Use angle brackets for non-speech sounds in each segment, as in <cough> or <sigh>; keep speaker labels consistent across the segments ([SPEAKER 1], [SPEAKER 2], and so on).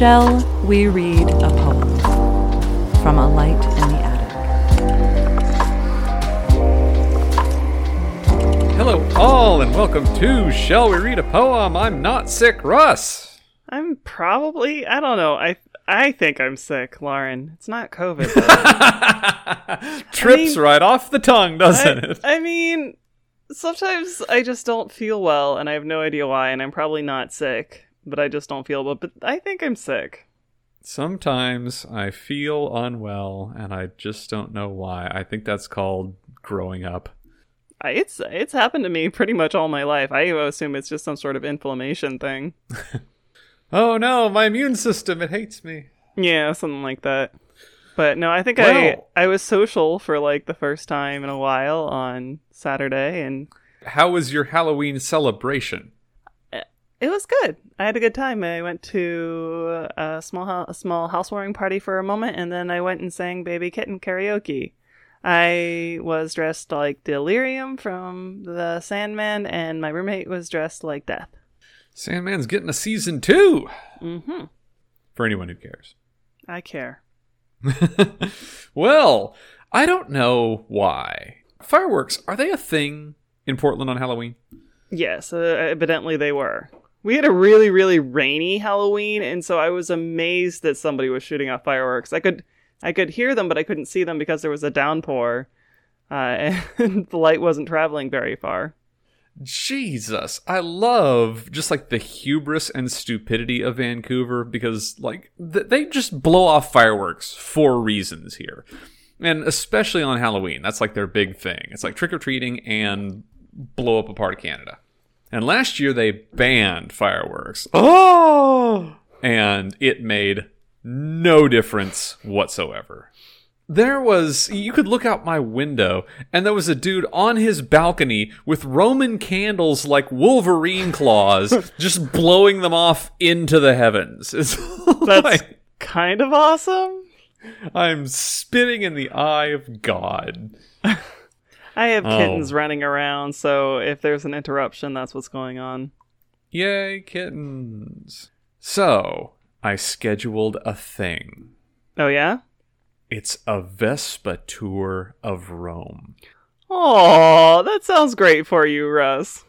[SPEAKER 1] Shall we read a poem from A Light in the Attic?
[SPEAKER 2] Hello, all, and welcome to Shall We Read a Poem? I'm not sick, Russ.
[SPEAKER 3] I'm probably I don't know. I I think I'm sick, Lauren. It's not COVID. <laughs> though. <laughs>
[SPEAKER 2] Trips
[SPEAKER 3] mean-
[SPEAKER 2] right off the tongue, doesn't
[SPEAKER 3] I,
[SPEAKER 2] it?
[SPEAKER 3] I mean, sometimes I just don't feel well, and I have no idea why, and I'm probably not sick, but I just don't feel well. But I think I'm sick.
[SPEAKER 2] Sometimes I feel unwell, and I just don't know why. I think that's called growing up.
[SPEAKER 3] I, it's it's happened to me pretty much all my life. I assume it's just some sort of inflammation thing. <laughs>
[SPEAKER 2] Oh no, my immune system, it hates me.
[SPEAKER 3] Yeah, something like that. But no, I think
[SPEAKER 2] Well-
[SPEAKER 3] I I was social for like the first time in a while on Saturday, and
[SPEAKER 2] How was your Halloween celebration?
[SPEAKER 3] It was good. I had a good time. I went to a small a small housewarming party for a moment, and then I went and sang "Baby Ketten" karaoke. I was dressed like Delirium from the Sandman, and my roommate was dressed like Death.
[SPEAKER 2] Sandman's getting a season two!
[SPEAKER 3] Mm-hmm.
[SPEAKER 2] For anyone who cares.
[SPEAKER 3] I care. <laughs>
[SPEAKER 2] well, I don't know why. Fireworks, are they a thing in Portland on Halloween?
[SPEAKER 3] Yes, uh, evidently they were. We had a really, really rainy Halloween, and so I was amazed that somebody was shooting off fireworks. I could, I could hear them, but I couldn't see them because there was a downpour, uh, <laughs> and the light wasn't traveling very far.
[SPEAKER 2] Jesus, I love just like the hubris and stupidity of Vancouver because like th- they just blow off fireworks for reasons here. And especially on Halloween, that's like their big thing. It's like trick or treating and blow up a part of Canada. And last year they banned fireworks. Oh! And it made no difference whatsoever. There was, you could look out my window, and there was a dude on his balcony with Roman candles like Wolverine claws, <laughs> just blowing them off into the heavens. <laughs> It's
[SPEAKER 3] That's
[SPEAKER 2] like,
[SPEAKER 3] kind of awesome.
[SPEAKER 2] I'm spitting in the eye of God. <laughs>
[SPEAKER 3] I have
[SPEAKER 2] Oh.
[SPEAKER 3] kittens running around, so if there's an interruption, that's what's going on.
[SPEAKER 2] Yay, kittens. So, I scheduled a thing.
[SPEAKER 3] Oh yeah.
[SPEAKER 2] It's a Vespa tour of Rome.
[SPEAKER 3] Oh, that sounds great for you, Russ.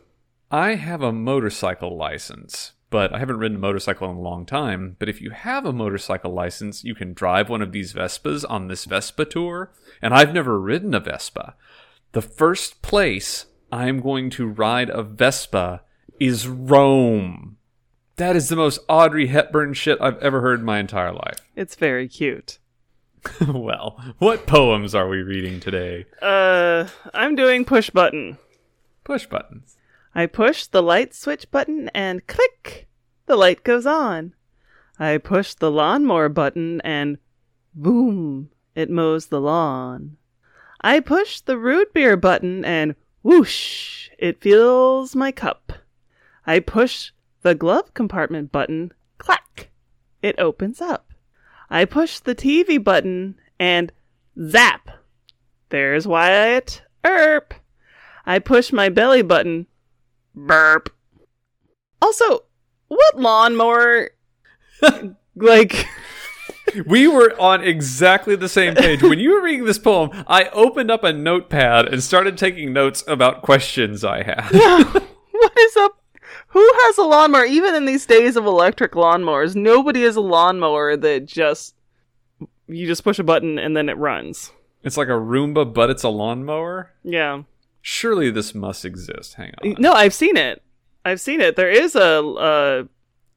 [SPEAKER 2] I have a motorcycle license, but I haven't ridden a motorcycle in a long time. But if you have a motorcycle license, you can drive one of these Vespas on this Vespa tour. And I've never ridden a Vespa. The first place I'm going to ride a Vespa is Rome. That is the most Audrey Hepburn shit I've ever heard in my entire life. <laughs>
[SPEAKER 3] It's very cute.
[SPEAKER 2] well, what poems are we reading today?
[SPEAKER 3] Uh, I'm doing push button.
[SPEAKER 2] Push buttons.
[SPEAKER 3] I push the light switch button and click, the light goes on. I push the lawnmower button and boom, it mows the lawn. I push the root beer button and whoosh, it fills my cup. I push the glove compartment button, clack, it opens up. I push the TV button and zap, there's Wyatt Earp. I push my belly button. Burp. Also, what lawnmower? <laughs> like,
[SPEAKER 2] We were on exactly the same page. When you were reading this poem, I opened up a notepad and started taking notes about questions I had. <laughs>
[SPEAKER 3] what is up? Who has a lawnmower? Even in these days of electric lawnmowers, nobody has a lawnmower that just you just push a button and then it runs.
[SPEAKER 2] It's like a Roomba, but it's a lawnmower.
[SPEAKER 3] Yeah.
[SPEAKER 2] Surely this must exist. Hang on.
[SPEAKER 3] No, I've seen it. I've seen it. There is a uh,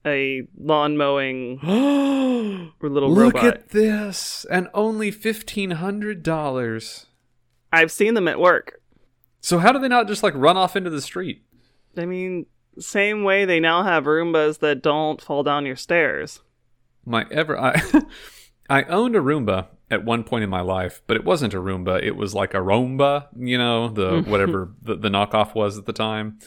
[SPEAKER 3] a lawn mowing <gasps> little
[SPEAKER 2] Look
[SPEAKER 3] robot.
[SPEAKER 2] at this, and only fifteen hundred dollars.
[SPEAKER 3] I've seen them at work.
[SPEAKER 2] So how do they not just like run off into the street?
[SPEAKER 3] I mean, same way they now have Roombas that don't fall down your stairs.
[SPEAKER 2] My ever I <laughs> I owned a Roomba at one point in my life, but it wasn't a Roomba. It was like a Roomba, you know, the <laughs> whatever the, the knockoff was at the time.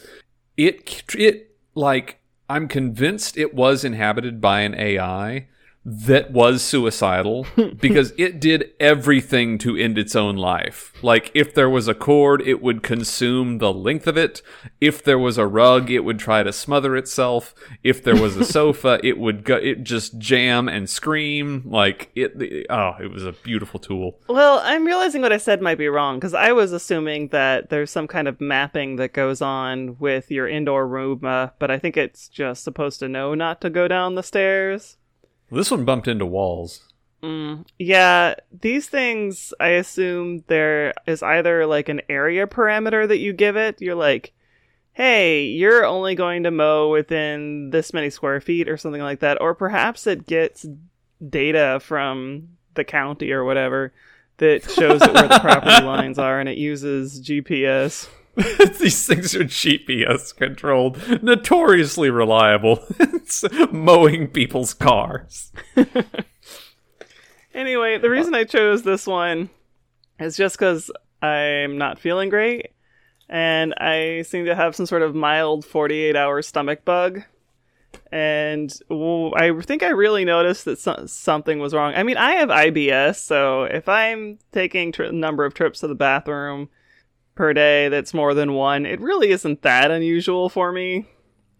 [SPEAKER 2] It it like I'm convinced it was inhabited by an AI, that was suicidal <laughs> because it did everything to end its own life. Like if there was a cord, it would consume the length of it. If there was a rug, it would try to smother itself. If there was a <laughs> sofa, it would go it just jam and scream like it oh, it was a beautiful tool.
[SPEAKER 3] Well, I'm realizing what I said might be wrong because I was assuming that there's some kind of mapping that goes on with your indoor Roomba, but I think it's just supposed to know not to go down the stairs.
[SPEAKER 2] This one bumped into walls.
[SPEAKER 3] Mm, yeah, these things, I assume there is either like an area parameter that you give it. You're like, hey, you're only going to mow within this many square feet or something like that. Or perhaps it gets data from the county or whatever that shows it where the property <laughs> lines are and it uses GPS. <laughs>
[SPEAKER 2] These things are GPS controlled, notoriously reliable. <laughs> it's mowing people's cars. <laughs>
[SPEAKER 3] Anyway, the reason I chose this one is just because I'm not feeling great and I seem to have some sort of mild 48 hour stomach bug. And I think I really noticed that so- something was wrong. I mean, I have IBS, so if I'm taking a number of trips to the bathroom per day that's more than one, it really isn't that unusual for me.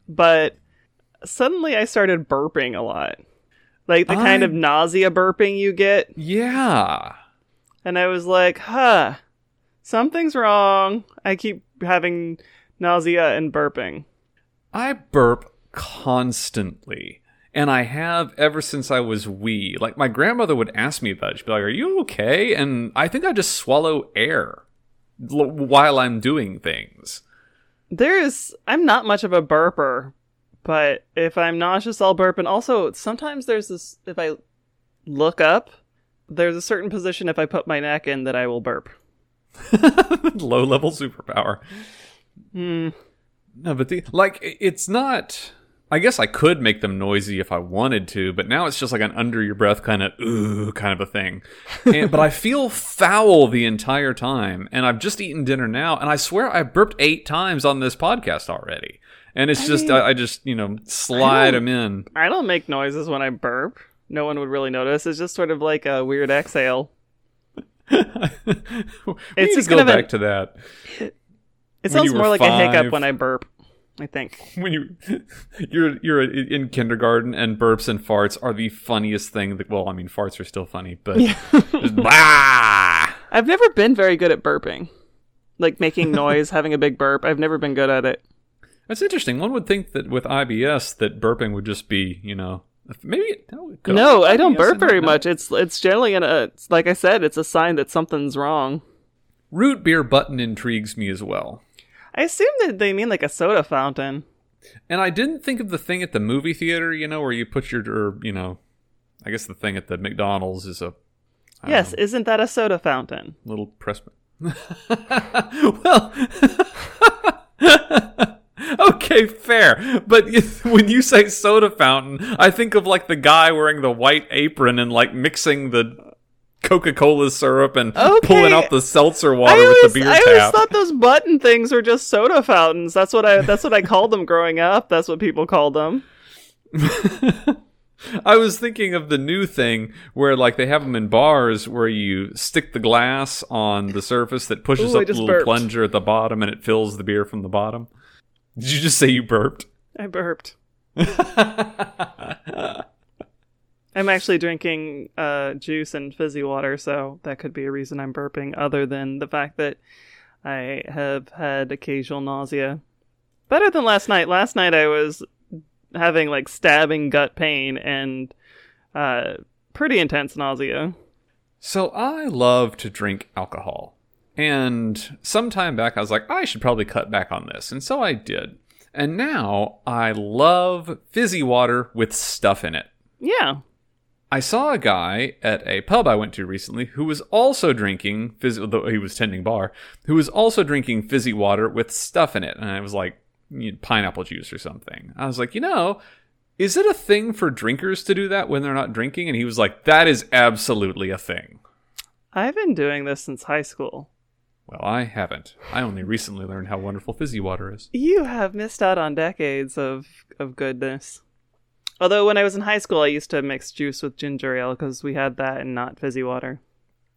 [SPEAKER 3] But suddenly I started burping a lot. Like the kind of nausea burping you get.
[SPEAKER 2] Yeah.
[SPEAKER 3] And I was like, huh, something's wrong. I keep having nausea and burping.
[SPEAKER 2] I burp constantly. And I have ever since I was wee. Like my grandmother would ask me about it. She'd be like, Are you okay? And I think I just swallow air l- while I'm doing things.
[SPEAKER 3] There's, I'm not much of a burper, but if I'm nauseous, I'll burp. And also, sometimes there's this, if I look up, there's a certain position if I put my neck in that I will burp. <laughs>
[SPEAKER 2] Low level superpower.
[SPEAKER 3] Hmm.
[SPEAKER 2] No, but the like it's not I guess I could make them noisy if I wanted to, but now it's just like an under your breath kind of ooh kind of a thing. And, but I feel foul the entire time, and I've just eaten dinner now, and I swear I burped eight times on this podcast already. And it's just
[SPEAKER 3] mean,
[SPEAKER 2] I, I just you know slide them in.
[SPEAKER 3] I don't make noises when I burp. No one would really notice. It's just sort of like a weird exhale. <laughs> It's just
[SPEAKER 2] to go
[SPEAKER 3] kind of a-
[SPEAKER 2] back to that
[SPEAKER 3] It
[SPEAKER 2] When
[SPEAKER 3] sounds more like a hiccup when I burp, I think. <laughs>
[SPEAKER 2] when you you're you're in kindergarten and burps and farts are the funniest thing. That, well, I mean farts are still funny, but bah!
[SPEAKER 3] I've never been very good at burping. Like making noise, <laughs> having a big burp. I've never been good at it.
[SPEAKER 2] That's interesting. One would think that with IBS, that burping would just be, you know, maybe. No,
[SPEAKER 3] No, I don't burp very much. It's it's generally an uh, it's, like I said, it's a sign that something's wrong.
[SPEAKER 2] Root beer button intrigues me as well.
[SPEAKER 3] I assume that they mean like a soda fountain.
[SPEAKER 2] And I didn't think of the thing at the movie theater, you know, where you put your, or, you know, I guess the thing at the McDonald's is a I
[SPEAKER 3] Yes, isn't that a soda fountain?
[SPEAKER 2] little press. <laughs> well, <laughs> okay, fair. But <laughs> when you say soda fountain, I think of like the guy wearing the white apron and like mixing the Coca-Cola syrup and
[SPEAKER 3] Okay.
[SPEAKER 2] pulling out the seltzer water
[SPEAKER 3] always,
[SPEAKER 2] with the beer tap.
[SPEAKER 3] I always thought those button things were just soda fountains. That's what I that's what I called them growing up. That's what people called them. <laughs>
[SPEAKER 2] I was thinking of the new thing where like they have them in bars where you stick the glass on the surface that pushes
[SPEAKER 3] Ooh,
[SPEAKER 2] up the little
[SPEAKER 3] burped.
[SPEAKER 2] plunger at the bottom and it fills the beer from the bottom. Did you just say you burped?
[SPEAKER 3] I burped. <laughs> I'm actually drinking uh, juice and fizzy water, so that could be a reason I'm burping, other than the fact that I have had occasional nausea. Better than last night. Last night I was having like stabbing gut pain and uh, pretty intense nausea.
[SPEAKER 2] So I love to drink alcohol. And some time back I was like, I should probably cut back on this. And so I did. And now I love fizzy water with stuff in it.
[SPEAKER 3] Yeah.
[SPEAKER 2] I saw a guy at a pub I went to recently who was also drinking fizzy, though he was tending bar, who was also drinking fizzy water with stuff in it. And I was like, pineapple juice or something. I was like, you know, is it a thing for drinkers to do that when they're not drinking? And he was like, that is absolutely a thing.
[SPEAKER 3] I've been doing this since high school.
[SPEAKER 2] Well, I haven't. I only recently learned how wonderful fizzy water is.
[SPEAKER 3] You have missed out on decades of, of goodness. Although when I was in high school, I used to mix juice with ginger ale because we had that and not fizzy water.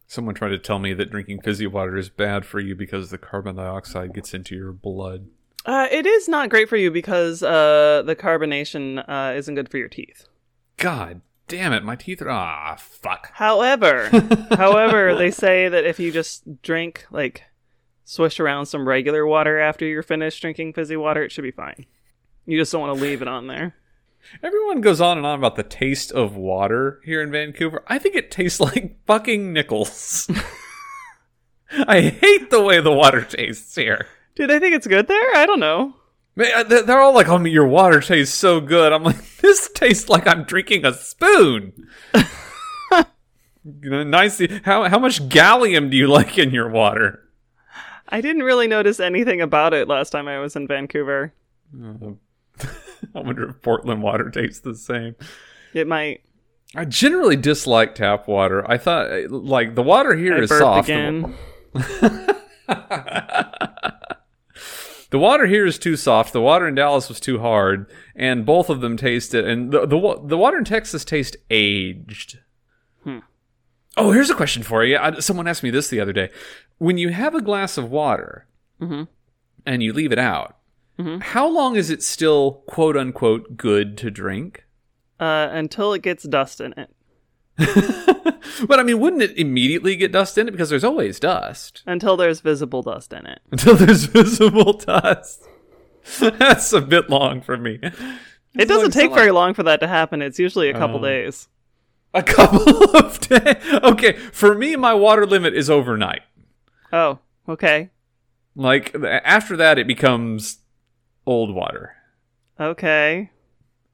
[SPEAKER 2] Someone tried to tell me that drinking fizzy water is bad for you because the carbon dioxide gets into your blood.
[SPEAKER 3] Uh, it is not great for you because uh, the carbonation uh, isn't good for your teeth.
[SPEAKER 2] God damn it, my teeth are ah fuck.
[SPEAKER 3] However, <laughs> however, they say that if you just drink like swish around some regular water after you're finished drinking fizzy water, it should be fine. You just don't want to leave it on there.
[SPEAKER 2] Everyone goes on and on about the taste of water here in Vancouver. I think it tastes <laughs> like fucking nickels. I hate the way the water tastes here.
[SPEAKER 3] Do they think it's good there? I don't know.
[SPEAKER 2] Uh, they- they're all like, "Oh, your water tastes so good." I'm like, <laughs> "This tastes like I'm drinking a spoon." <laughs> you know, nicely. How how much gallium do you like in your water?
[SPEAKER 3] I didn't really notice anything about it last time I was in Vancouver.
[SPEAKER 2] Oh, <laughs> I wonder if Portland water tastes the same.
[SPEAKER 3] It might.
[SPEAKER 2] I generally dislike tap water. I thought uh, like the water here
[SPEAKER 3] I
[SPEAKER 2] is soft.
[SPEAKER 3] again. <laughs>
[SPEAKER 2] The water here is too soft. The water in Dallas was too hard, and both of them tasted. And the the, the water in Texas tastes aged.
[SPEAKER 3] Hmm.
[SPEAKER 2] Oh, here's a question for you. I, someone asked me this the other day. When you have a glass of water
[SPEAKER 3] Mhm.
[SPEAKER 2] and you leave it out,
[SPEAKER 3] Mhm.
[SPEAKER 2] how long is it still quote unquote good to drink?
[SPEAKER 3] Uh, until it gets dust in it. <laughs>
[SPEAKER 2] but I mean, wouldn't it immediately get dust in it because there's always dust
[SPEAKER 3] Until there's visible dust in it. <laughs>
[SPEAKER 2] until there's visible dust? <laughs> That's a bit long for me.
[SPEAKER 3] It doesn't take very long for that to happen. It's usually a couple
[SPEAKER 2] Oh.
[SPEAKER 3] days.
[SPEAKER 2] A couple of days. Okay, for me, my water limit is overnight.
[SPEAKER 3] Oh, okay.
[SPEAKER 2] Like after that, it becomes old water.
[SPEAKER 3] Okay.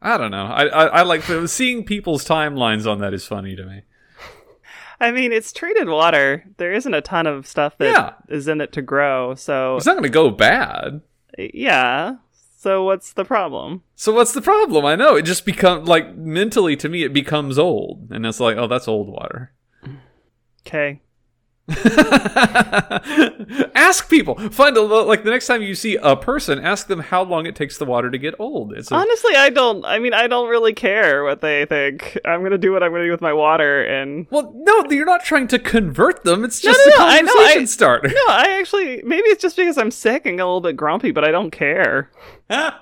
[SPEAKER 2] I don't know. I I, I like seeing people's timelines on that is funny to me.
[SPEAKER 3] I mean, it's treated water. There isn't a ton of stuff that is
[SPEAKER 2] Yeah.
[SPEAKER 3] in it to grow. So,
[SPEAKER 2] It's not going to go bad.
[SPEAKER 3] yeah. So, what's the problem?
[SPEAKER 2] So what's the problem? I know it just becomes like mentally to me it becomes old, and it's like oh that's old water.
[SPEAKER 3] Okay. <laughs>
[SPEAKER 2] ask people. Find a like the next time you see a person, ask them how long it takes the water to get old. It's a,
[SPEAKER 3] Honestly, I don't. I mean, I don't really care what they think. I'm gonna do what I'm gonna do with my water, and
[SPEAKER 2] well, no, you're not trying to convert them. It's just
[SPEAKER 3] no,
[SPEAKER 2] a
[SPEAKER 3] no, I know,
[SPEAKER 2] conversation
[SPEAKER 3] I-
[SPEAKER 2] starter.
[SPEAKER 3] no, I actually maybe it's just because I'm sick and a little bit grumpy, but I don't care. <laughs>
[SPEAKER 2] well,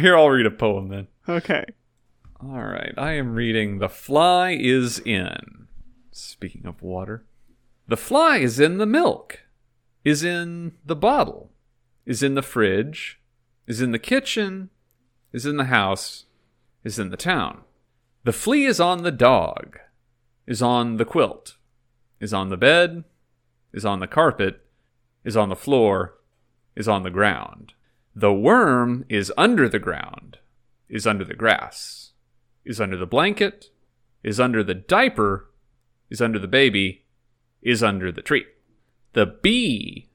[SPEAKER 2] here I'll read a poem then.
[SPEAKER 3] Okay.
[SPEAKER 2] All right, I am reading "The Fly Is In." Speaking of water, the fly is in the milk, is in the bottle, is in the fridge, is in the kitchen, is in the house, is in the town. The flea is on the dog, is on the quilt, is on the bed, is on the carpet, is on the floor, is on the ground. The worm is under the ground, is under the grass, is under the blanket, is under the diaper, is under the baby, is under the tree. The bee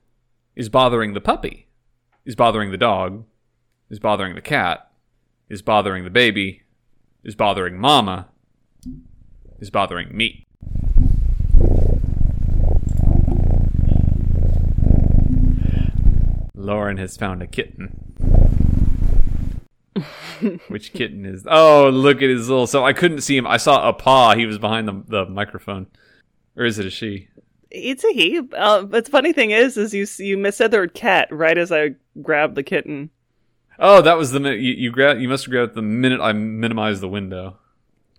[SPEAKER 2] is bothering the puppy, is bothering the dog, is bothering the cat, is bothering the baby, is bothering mama, is bothering me. Lauren has found a kitten. Which kitten is? Oh, look at his little. So I couldn't see him. I saw a paw. He was behind the the microphone, or is it a she?
[SPEAKER 3] It's a he. Uh, but the funny thing is, is you you missaid the word cat right as I grabbed the kitten.
[SPEAKER 2] Oh, that was the minute you you grab. You must have grabbed the minute I minimized the window.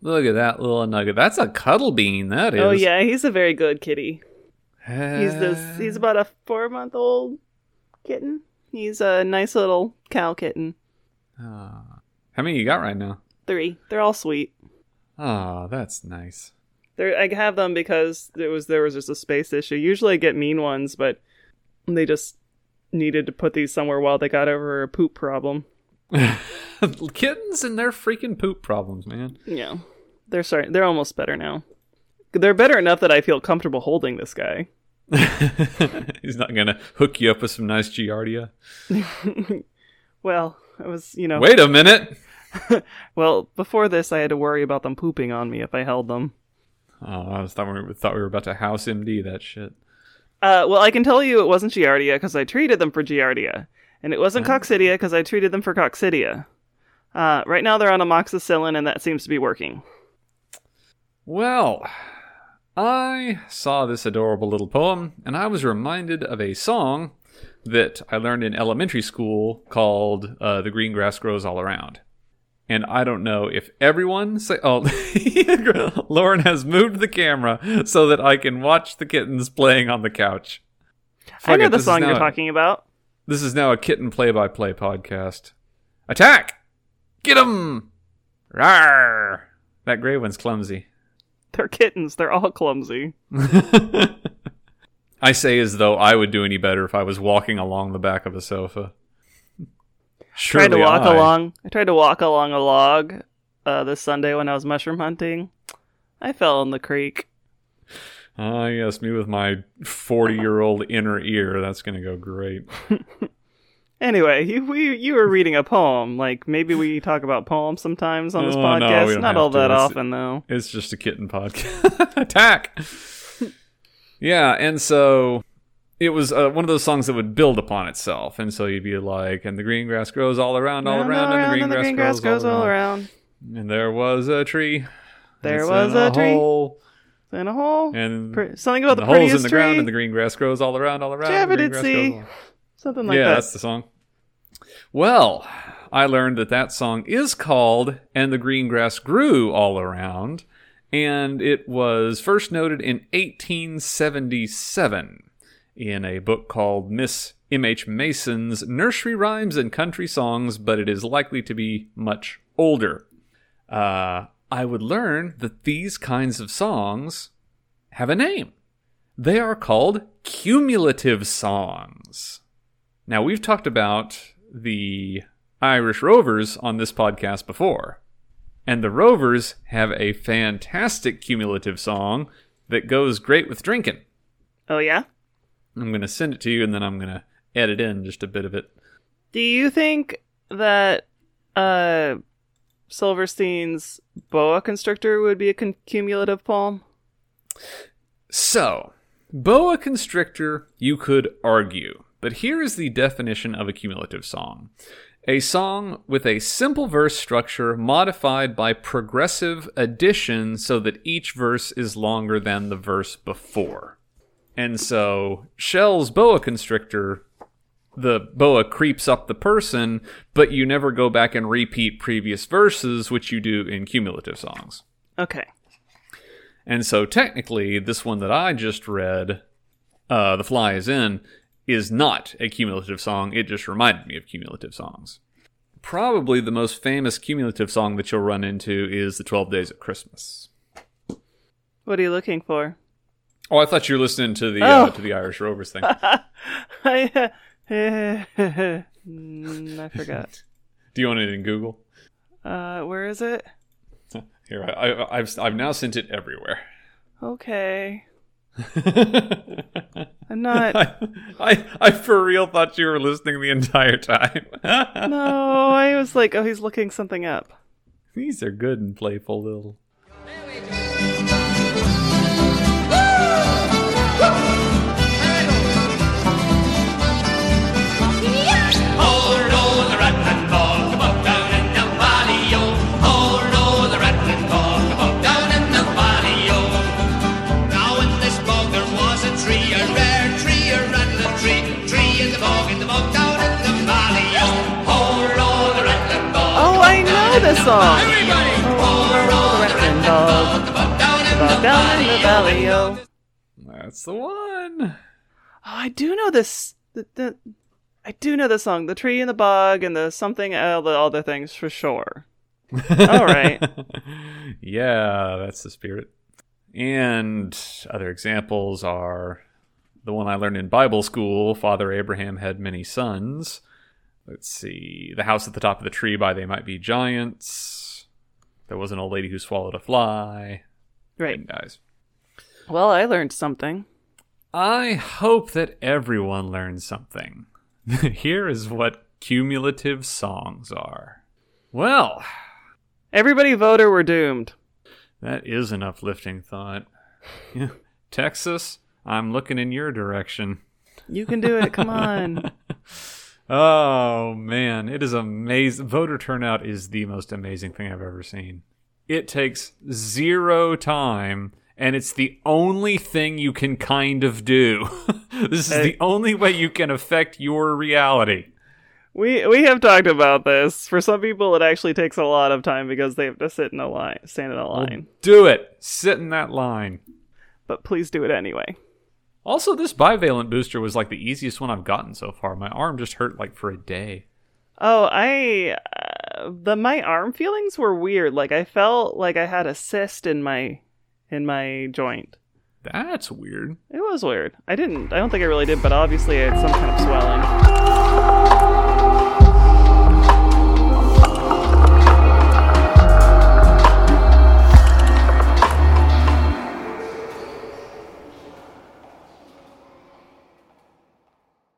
[SPEAKER 2] Look at that little nugget. That's a cuddle bean. That is.
[SPEAKER 3] Oh yeah, he's a very good kitty. He's this. He's about a four month old kitten. He's a nice little cow kitten.
[SPEAKER 2] Ah. how many you got right now?
[SPEAKER 3] Three. They're all sweet.
[SPEAKER 2] Oh, that's nice.
[SPEAKER 3] They're, I have them because there was there was just a space issue. Usually I get mean ones, but they just needed to put these somewhere while they got over a poop problem. <laughs>
[SPEAKER 2] Kittens and their freaking poop problems, man.
[SPEAKER 3] Yeah, they're sorry. They're almost better now. They're better enough that I feel comfortable holding this guy. <laughs>
[SPEAKER 2] He's not gonna hook you up with some nice giardia. <laughs>
[SPEAKER 3] Well, it was you know.
[SPEAKER 2] Wait a minute. <laughs>
[SPEAKER 3] Well, before this, I had to worry about them pooping on me if I held them.
[SPEAKER 2] Oh, I was thought we were, thought we were about to house MD that shit.
[SPEAKER 3] Uh, well, I can tell you it wasn't Giardia because I treated them for Giardia, and it wasn't
[SPEAKER 2] Oh.
[SPEAKER 3] Coccidia because I treated them for Coccidia. Uh, right now they're on amoxicillin, and that seems to be working.
[SPEAKER 2] Well, I saw this adorable little poem, and I was reminded of a song that I learned in elementary school called uh, "The Green Grass Grows All Around." And I don't know if everyone say, "Oh, <laughs> Lauren has moved the camera so that I can watch the kittens playing on the couch."
[SPEAKER 3] I know
[SPEAKER 2] it,
[SPEAKER 3] the song you're
[SPEAKER 2] now-
[SPEAKER 3] talking about.
[SPEAKER 2] This is now a kitten play-by-play podcast. Attack! Get Get 'em! Rawr! That gray one's clumsy.
[SPEAKER 3] They're kittens. They're all clumsy. <laughs>
[SPEAKER 2] I say as though I would do any better if I was walking along the back of a sofa. Surely
[SPEAKER 3] tried to walk
[SPEAKER 2] I.
[SPEAKER 3] along. I tried to walk along a log uh, this Sunday when I was mushroom hunting. I fell in the creek.
[SPEAKER 2] Ah, yes, me with my 40 year old inner ear. That's going to go great. <laughs>
[SPEAKER 3] Anyway, you we you were reading a poem. Like maybe we talk about poems sometimes on this
[SPEAKER 2] Oh, no,
[SPEAKER 3] podcast.
[SPEAKER 2] we don't
[SPEAKER 3] all that often though.
[SPEAKER 2] It's just a kitten podcast. <laughs> Attack! Yeah, and so it was uh, one of those songs that would build upon itself. And so you'd be like, and the green grass grows all around, all
[SPEAKER 3] Round,
[SPEAKER 2] around, and the green,
[SPEAKER 3] and
[SPEAKER 2] grass, grows, all around.
[SPEAKER 3] around.
[SPEAKER 2] And there was a tree.
[SPEAKER 3] There was
[SPEAKER 2] in
[SPEAKER 3] a tree.
[SPEAKER 2] hole,
[SPEAKER 3] In a hole.
[SPEAKER 2] and
[SPEAKER 3] Pre- something about
[SPEAKER 2] the
[SPEAKER 3] the,
[SPEAKER 2] holes
[SPEAKER 3] prettiest
[SPEAKER 2] in the
[SPEAKER 3] tree.
[SPEAKER 2] ground, and the green grass grows all around, all around. and the green grass
[SPEAKER 3] Jabbiditsy.
[SPEAKER 2] grows all-
[SPEAKER 3] Something like
[SPEAKER 2] yeah,
[SPEAKER 3] that.
[SPEAKER 2] Yeah, that's the song. Well, I learned that that song is called "And the Green Grass Grew All Around," and it was first noted in 1877 in a book called Miss M. H. Mason's Nursery Rhymes and Country Songs, but it is likely to be much older. Uh, I would learn that these kinds of songs have a name. They are called cumulative songs. Now, we've talked about the Irish Rovers on this podcast before, and the Rovers have a fantastic cumulative song that goes great with drinking.
[SPEAKER 3] oh yeah.
[SPEAKER 2] I'm going to send it to you and then I'm going to edit in just a bit of it.
[SPEAKER 3] Do you think that uh Silverstein's boa constrictor would be a con- cumulative poem?
[SPEAKER 2] So, boa constrictor, you could argue, but here is the definition of a cumulative song a song with a simple verse structure modified by progressive addition so that each verse is longer than the verse before. And so, Shel's boa constrictor, the boa creeps up the person, but you never go back and repeat previous verses, which you do in cumulative songs.
[SPEAKER 3] Okay.
[SPEAKER 2] And so technically, this one that I just read, uh, The Fly is In, is not a cumulative song. It just reminded me of cumulative songs. Probably the most famous cumulative song that you'll run into is The 12 Days of Christmas.
[SPEAKER 3] What are you looking for?
[SPEAKER 2] Oh, I thought you were listening to the uh,
[SPEAKER 3] Oh.
[SPEAKER 2] to the Irish Rovers thing.
[SPEAKER 3] I <laughs> I forgot. <laughs>
[SPEAKER 2] Do you want it in Google?
[SPEAKER 3] Uh, where is it? <laughs>
[SPEAKER 2] Here, I, I, I've I've now sent it everywhere.
[SPEAKER 3] Okay. I'm not.
[SPEAKER 2] I, <laughs> I I for real thought you were listening the entire time. <laughs>
[SPEAKER 3] No, I was like, oh, he's looking something up.
[SPEAKER 2] These are good and playful little.
[SPEAKER 3] Know this song.
[SPEAKER 4] Everybody,
[SPEAKER 3] Oh, roll the rattling ball,
[SPEAKER 4] come up down in the
[SPEAKER 3] down in the valley, yo.
[SPEAKER 2] That's the one.
[SPEAKER 3] Oh, I do know this. The, the, I do know the song, the tree and the bug and the something, all the other things for sure. All right. <laughs>
[SPEAKER 2] yeah, that's the spirit. And other examples are the one I learned in Bible school Father Abraham had many sons. Let's see. The house at the top of the tree by They Might Be Giants. There was an old lady who swallowed a fly.
[SPEAKER 3] Right.
[SPEAKER 2] And dies.
[SPEAKER 3] Well, I learned something.
[SPEAKER 2] I hope that everyone learns something. <laughs> Here is what cumulative songs are. Well,
[SPEAKER 3] Everybody vote or we're doomed.
[SPEAKER 2] That is an uplifting thought. <laughs> Texas, I'm looking in your direction.
[SPEAKER 3] You can do it. Come on. <laughs>
[SPEAKER 2] Oh man, it is amazing. Voter turnout is the most amazing thing I've ever seen. It takes zero time, and it's the only thing you can kind of do. <laughs> this is the only way you can affect your reality.
[SPEAKER 3] We we have talked about this. For some people, it actually takes a lot of time because they have to sit in a line, stand in a line.
[SPEAKER 2] Do it. Sit in that line.
[SPEAKER 3] But please do it anyway.
[SPEAKER 2] Also, this bivalent booster was like the easiest one I've gotten so far. My arm just hurt like for a day.
[SPEAKER 3] Oh, I uh, the my arm feelings were weird. Like I felt like I had a cyst in my in my joint.
[SPEAKER 2] That's weird.
[SPEAKER 3] It was weird. I didn't. I don't think I really did, but obviously I had some kind of swelling.